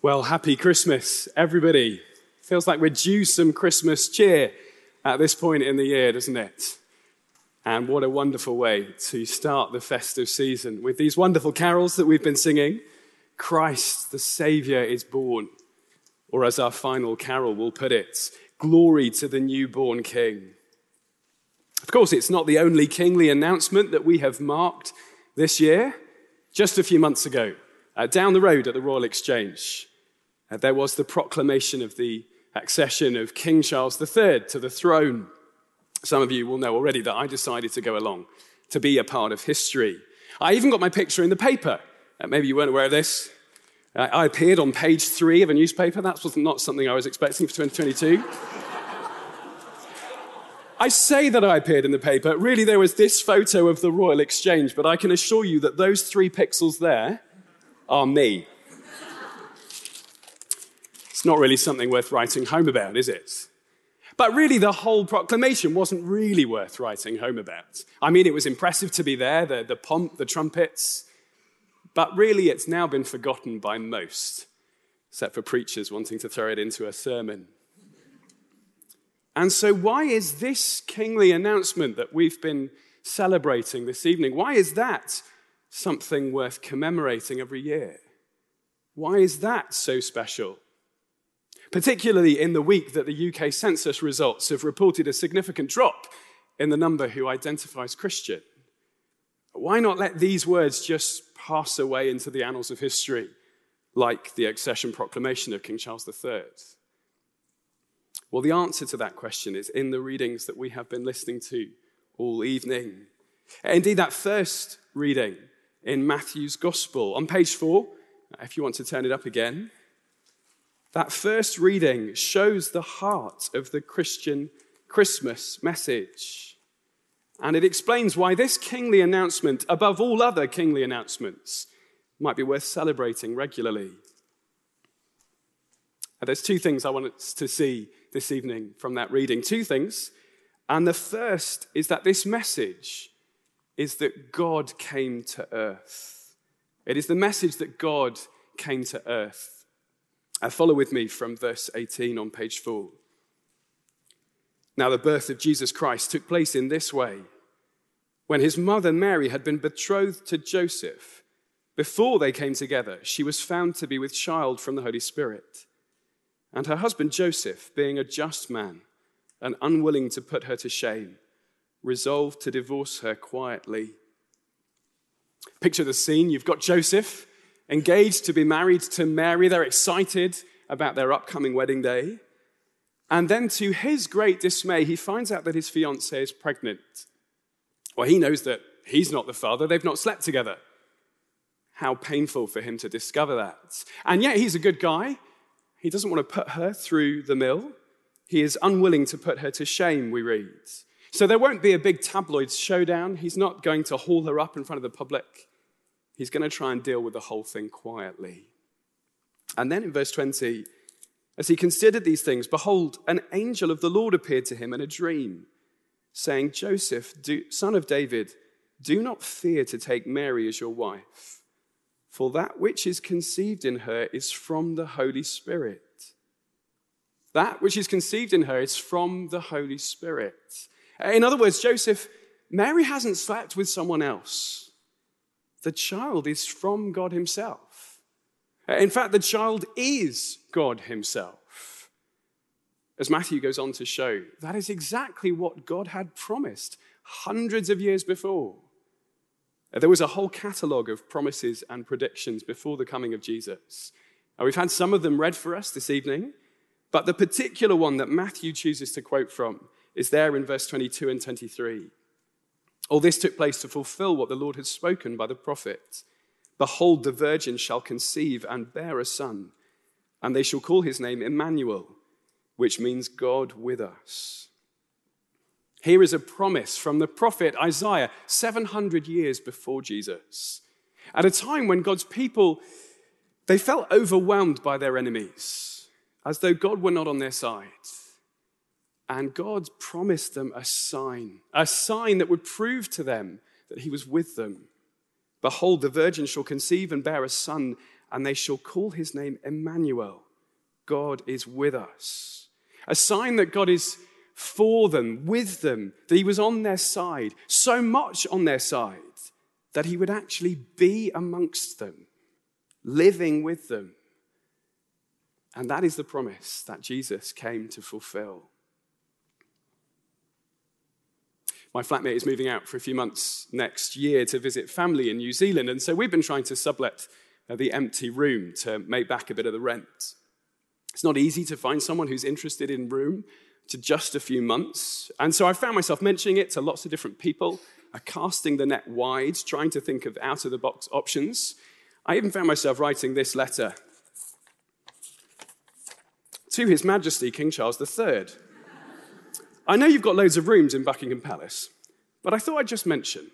Well, happy Christmas, everybody. Feels like we're due some Christmas cheer at this point in the year, doesn't it? And what a wonderful way to start the festive season with these wonderful carols that we've been singing. Christ, the Savior, is born. Or as our final carol will put it, glory to the newborn King. Of course, it's not the only kingly announcement that we have marked this year. Just a few months ago, uh, down the road at the Royal Exchange, uh, there was the proclamation of the accession of King Charles III to the throne. Some of you will know already that I decided to go along to be a part of history. I even got my picture in the paper. Uh, maybe you weren't aware of this. Uh, I appeared on page three of a newspaper. That was not something I was expecting for 2022. I say that I appeared in the paper. Really, there was this photo of the Royal Exchange, but I can assure you that those three pixels there are me. It's not really something worth writing home about, is it? But really, the whole proclamation wasn't really worth writing home about. I mean, it was impressive to be there, the, the pomp, the trumpets, but really, it's now been forgotten by most, except for preachers wanting to throw it into a sermon. And so, why is this kingly announcement that we've been celebrating this evening, why is that something worth commemorating every year? Why is that so special? particularly in the week that the UK census results have reported a significant drop in the number who identifies Christian. Why not let these words just pass away into the annals of history, like the accession proclamation of King Charles III? Well, the answer to that question is in the readings that we have been listening to all evening. Indeed, that first reading in Matthew's Gospel on page four, if you want to turn it up again, that first reading shows the heart of the Christian Christmas message. And it explains why this kingly announcement, above all other kingly announcements, might be worth celebrating regularly. There's two things I want us to see this evening from that reading. Two things. And the first is that this message is that God came to earth. It is the message that God came to earth. Uh, follow with me from verse 18 on page 4. Now, the birth of Jesus Christ took place in this way. When his mother Mary had been betrothed to Joseph, before they came together, she was found to be with child from the Holy Spirit. And her husband Joseph, being a just man and unwilling to put her to shame, resolved to divorce her quietly. Picture the scene. You've got Joseph engaged to be married to Mary. They're excited about their upcoming wedding day. And then, to his great dismay, he finds out that his fiancée is pregnant. Well, he knows that he's not the father, they've not slept together. How painful for him to discover that. And yet, he's a good guy. He doesn't want to put her through the mill. He is unwilling to put her to shame, we read. So there won't be a big tabloid showdown. He's not going to haul her up in front of the public. He's going to try and deal with the whole thing quietly. And then in verse 20, as he considered these things, behold, an angel of the Lord appeared to him in a dream, saying, Joseph, do, son of David, do not fear to take Mary as your wife, for that which is conceived in her is from the Holy Spirit. That which is conceived in her is from the Holy Spirit. Uh, in other words, Joseph, Mary hasn't slept with someone else the child is from God Himself. Uh, in fact, the child is God Himself. As Matthew goes on to show, that is exactly what God had promised hundreds of years before. Uh, there was a whole catalogue of promises and predictions before the coming of Jesus. We've had some of them read for us this evening, but the particular one that Matthew chooses to quote from is there in verse 22 and 23. All this took place to fulfill what the Lord had spoken by the prophet Behold, the virgin shall conceive and bear a son, and they shall call his name Emmanuel, which means God with us. Here is a promise from the prophet Isaiah 700 years before Jesus. At a time when God's people they felt overwhelmed by their enemies, as though God were not on their side. And God promised them a sign, a sign that would prove to them that He was with them. Behold, the virgin shall conceive and bear a son, and they shall call his name Emmanuel. God is with us. A sign that God is for them, with them, that he was on their side, so much on their side that he would actually be amongst them, living with them. And that is the promise that Jesus came to fulfill. My flatmate is moving out for a few months next year to visit family in New Zealand, and so we've been trying to sublet uh, the empty room to make back a bit of the rent. It's not easy to find someone who's interested in room to just a few months, and so I found myself mentioning it to lots of different people, uh, casting the net wide, trying to think of out of the box options. I even found myself writing this letter to His Majesty King Charles III. I know you've got loads of rooms in Buckingham Palace, but I thought I'd just mention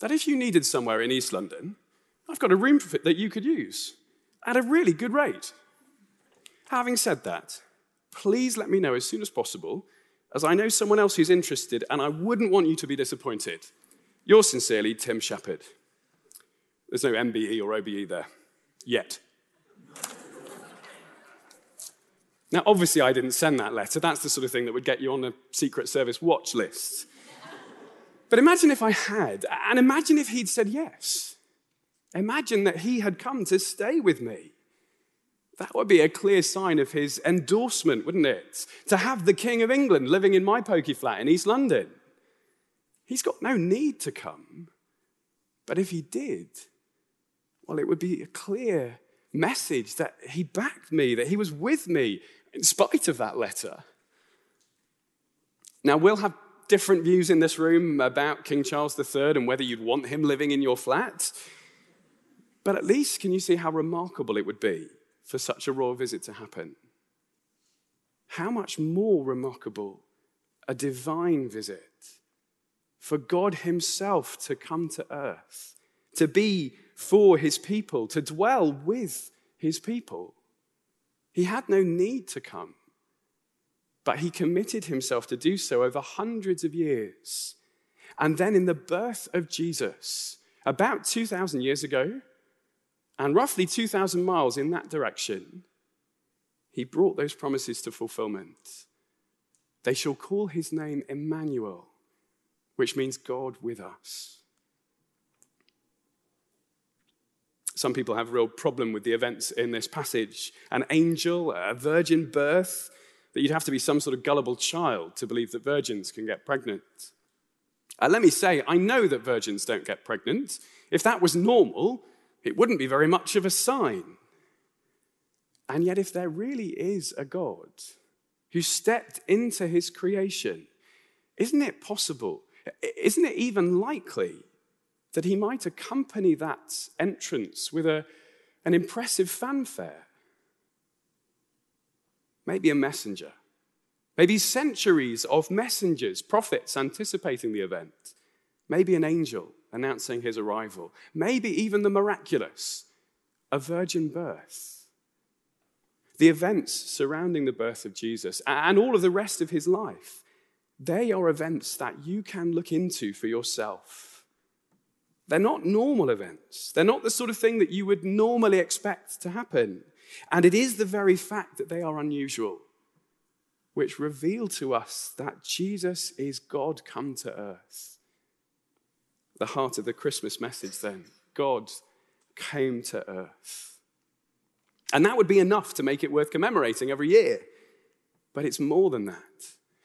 that if you needed somewhere in East London, I've got a room that you could use at a really good rate. Having said that, please let me know as soon as possible, as I know someone else who's interested, and I wouldn't want you to be disappointed. Yours sincerely, Tim Sheppard. There's no MBE or OBE there yet. Now, obviously, I didn't send that letter. That's the sort of thing that would get you on a Secret Service watch list. But imagine if I had, and imagine if he'd said yes. Imagine that he had come to stay with me. That would be a clear sign of his endorsement, wouldn't it? To have the King of England living in my pokey flat in East London. He's got no need to come. But if he did, well, it would be a clear message that he backed me, that he was with me, in spite of that letter. Now, we'll have different views in this room about King Charles III and whether you'd want him living in your flat. But at least, can you see how remarkable it would be for such a royal visit to happen? How much more remarkable a divine visit for God Himself to come to earth, to be for His people, to dwell with His people. He had no need to come, but he committed himself to do so over hundreds of years. And then, in the birth of Jesus, about 2,000 years ago, and roughly 2,000 miles in that direction, he brought those promises to fulfillment. They shall call his name Emmanuel, which means God with us. Some people have a real problem with the events in this passage. An angel, a virgin birth, that you'd have to be some sort of gullible child to believe that virgins can get pregnant. Uh, let me say, I know that virgins don't get pregnant. If that was normal, it wouldn't be very much of a sign. And yet, if there really is a God who stepped into his creation, isn't it possible? Isn't it even likely that he might accompany that entrance with a, an impressive fanfare. Maybe a messenger. Maybe centuries of messengers, prophets anticipating the event. Maybe an angel announcing his arrival. Maybe even the miraculous, a virgin birth. The events surrounding the birth of Jesus and all of the rest of his life, they are events that you can look into for yourself they're not normal events. They're not the sort of thing that you would normally expect to happen. And it is the very fact that they are unusual which reveal to us that Jesus is God come to earth. The heart of the Christmas message, then God came to earth. And that would be enough to make it worth commemorating every year. But it's more than that.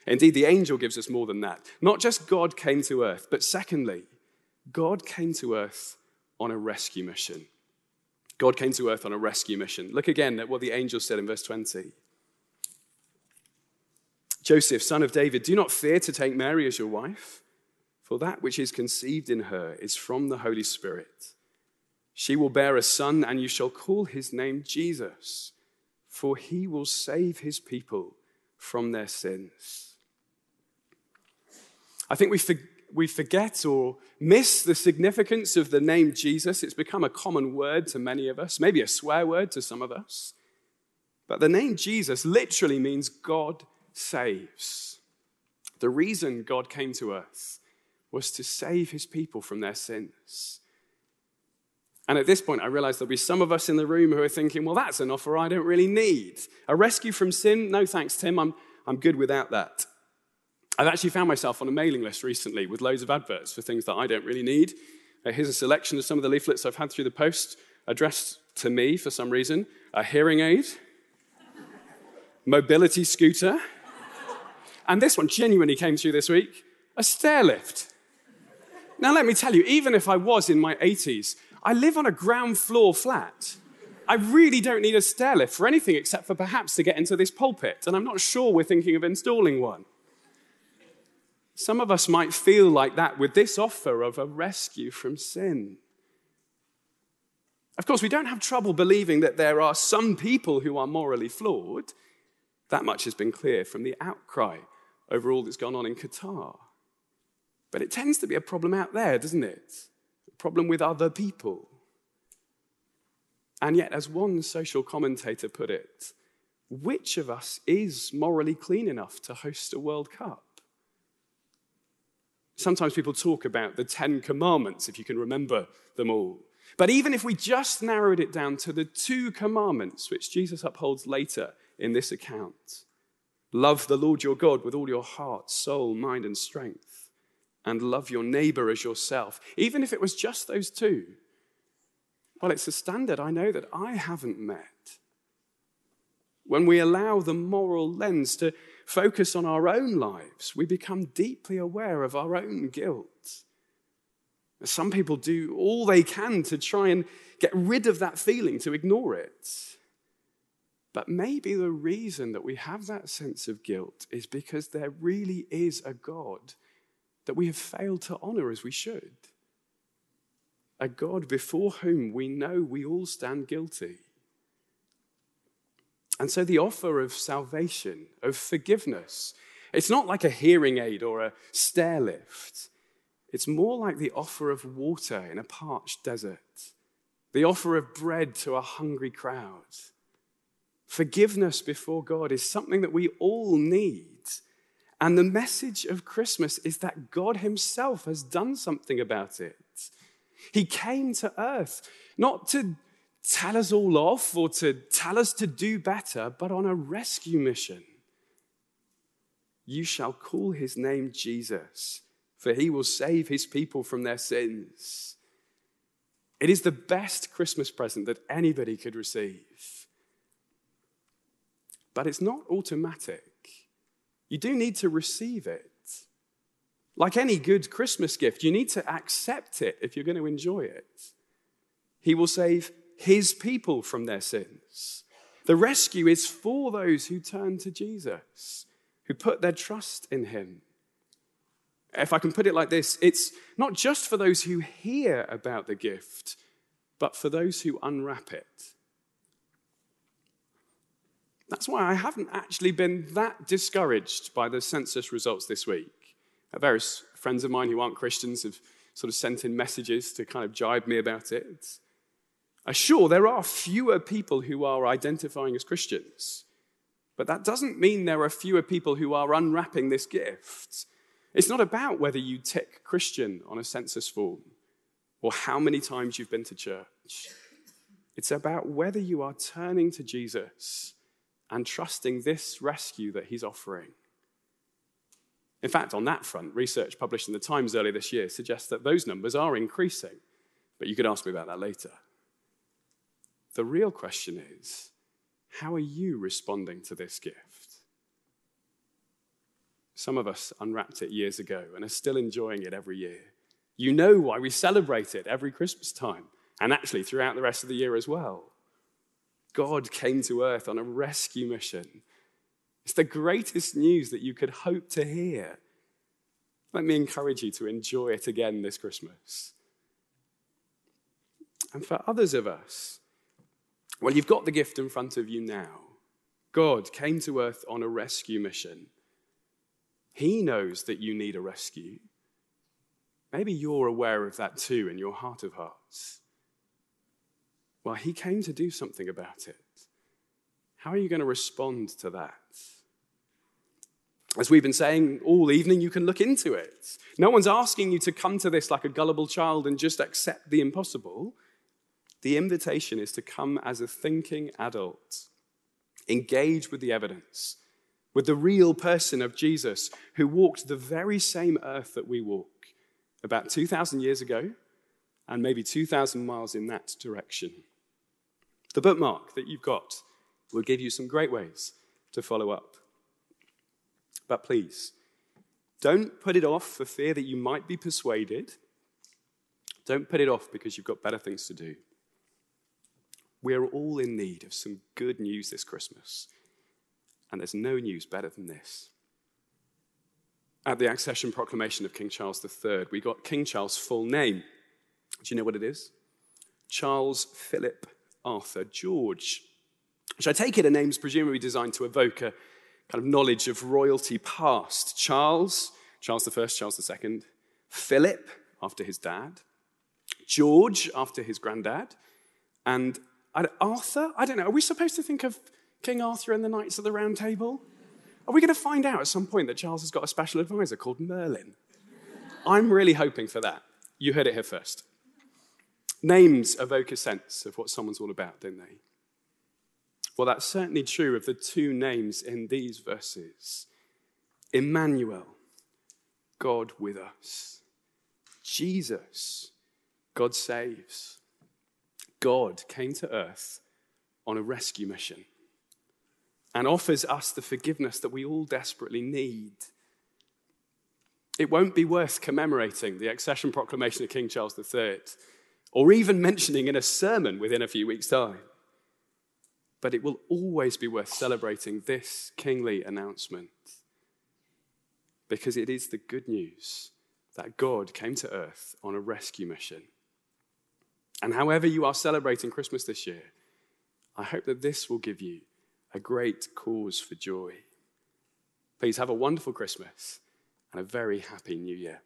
Indeed, the angel gives us more than that. Not just God came to earth, but secondly, God came to earth on a rescue mission. God came to earth on a rescue mission. Look again at what the angel said in verse 20. Joseph, son of David, do not fear to take Mary as your wife, for that which is conceived in her is from the Holy Spirit. She will bear a son, and you shall call his name Jesus, for he will save his people from their sins. I think we forget we forget or miss the significance of the name Jesus. It's become a common word to many of us, maybe a swear word to some of us. But the name Jesus literally means God saves. The reason God came to earth was to save his people from their sins. And at this point, I realize there'll be some of us in the room who are thinking, well, that's an offer I don't really need. A rescue from sin? No thanks, Tim. I'm, I'm good without that. I've actually found myself on a mailing list recently with loads of adverts for things that I don't really need. Uh, here's a selection of some of the leaflets I've had through the post addressed to me for some reason a hearing aid, mobility scooter, and this one genuinely came through this week a stair lift. Now, let me tell you, even if I was in my 80s, I live on a ground floor flat. I really don't need a stair lift for anything except for perhaps to get into this pulpit, and I'm not sure we're thinking of installing one. Some of us might feel like that with this offer of a rescue from sin. Of course, we don't have trouble believing that there are some people who are morally flawed. That much has been clear from the outcry over all that's gone on in Qatar. But it tends to be a problem out there, doesn't it? A problem with other people. And yet, as one social commentator put it, which of us is morally clean enough to host a World Cup? Sometimes people talk about the Ten Commandments, if you can remember them all. But even if we just narrowed it down to the two commandments which Jesus upholds later in this account love the Lord your God with all your heart, soul, mind, and strength, and love your neighbor as yourself, even if it was just those two, well, it's a standard I know that I haven't met. When we allow the moral lens to focus on our own lives, we become deeply aware of our own guilt. Some people do all they can to try and get rid of that feeling, to ignore it. But maybe the reason that we have that sense of guilt is because there really is a God that we have failed to honor as we should. A God before whom we know we all stand guilty. And so the offer of salvation, of forgiveness, it's not like a hearing aid or a stair lift. It's more like the offer of water in a parched desert, the offer of bread to a hungry crowd. Forgiveness before God is something that we all need. And the message of Christmas is that God Himself has done something about it. He came to earth not to tell us all off or to tell us to do better, but on a rescue mission. You shall call His name Jesus for he will save his people from their sins. It is the best Christmas present that anybody could receive. But it's not automatic. You do need to receive it. Like any good Christmas gift, you need to accept it if you're going to enjoy it. He will save his people from their sins. The rescue is for those who turn to Jesus, who put their trust in him. If I can put it like this, it's not just for those who hear about the gift, but for those who unwrap it. That's why I haven't actually been that discouraged by the census results this week. Various friends of mine who aren't Christians have sort of sent in messages to kind of jibe me about it. Sure, there are fewer people who are identifying as Christians, but that doesn't mean there are fewer people who are unwrapping this gift it's not about whether you tick Christian on a census form or how many times you've been to church. It's about whether you are turning to Jesus and trusting this rescue that he's offering. In fact, on that front, research published in the Times earlier this year suggests that those numbers are increasing. But you could ask me about that later. The real question is how are you responding to this gift? Some of us unwrapped it years ago and are still enjoying it every year. You know why we celebrate it every Christmas time, and actually throughout the rest of the year as well. God came to earth on a rescue mission. It's the greatest news that you could hope to hear. Let me encourage you to enjoy it again this Christmas. And for others of us, well, you've got the gift in front of you now. God came to earth on a rescue mission. He knows that you need a rescue. Maybe you're aware of that too in your heart of hearts. Well, He came to do something about it. How are you going to respond to that? As we've been saying all evening, you can look into it. No one's asking you to come to this like a gullible child and just accept the impossible. The invitation is to come as a thinking adult, engage with the evidence, with the real person of Jesus who walked the very same earth that we walk about 2,000 years ago and maybe 2,000 miles in that direction. The bookmark that you've got will give you some great ways to follow up. But please, don't put it off for fear that you might be persuaded. Don't put it off because you've got better things to do. We're all in need of some good news this Christmas, and there's no news better than this. At the accession proclamation of King Charles III, we got King Charles' full name. Do you know what it is? Charles Philip Arthur George, which I take it a name's presumably designed to evoke a kind of knowledge of royalty past. Charles, Charles I, Charles II, Philip, after his dad, George, after his granddad, and Arthur? I don't know. Are we supposed to think of King Arthur and the Knights of the Round Table? Are we going to find out at some point that Charles has got a special advisor called Merlin? I'm really hoping for that. You heard it here first. Names evoke a sense of what someone's all about, don't they? Well, that's certainly true of the two names in these verses Emmanuel, God with us. Jesus, God saves. God came to earth on a rescue mission and offers us the forgiveness that we all desperately need. It won't be worth commemorating the accession proclamation of King Charles III or even mentioning in a sermon within a few weeks' time. But it will always be worth celebrating this kingly announcement because it is the good news that God came to earth on a rescue mission. And however you are celebrating Christmas this year, I hope that this will give you a great cause for joy. Please have a wonderful Christmas and a very happy new year.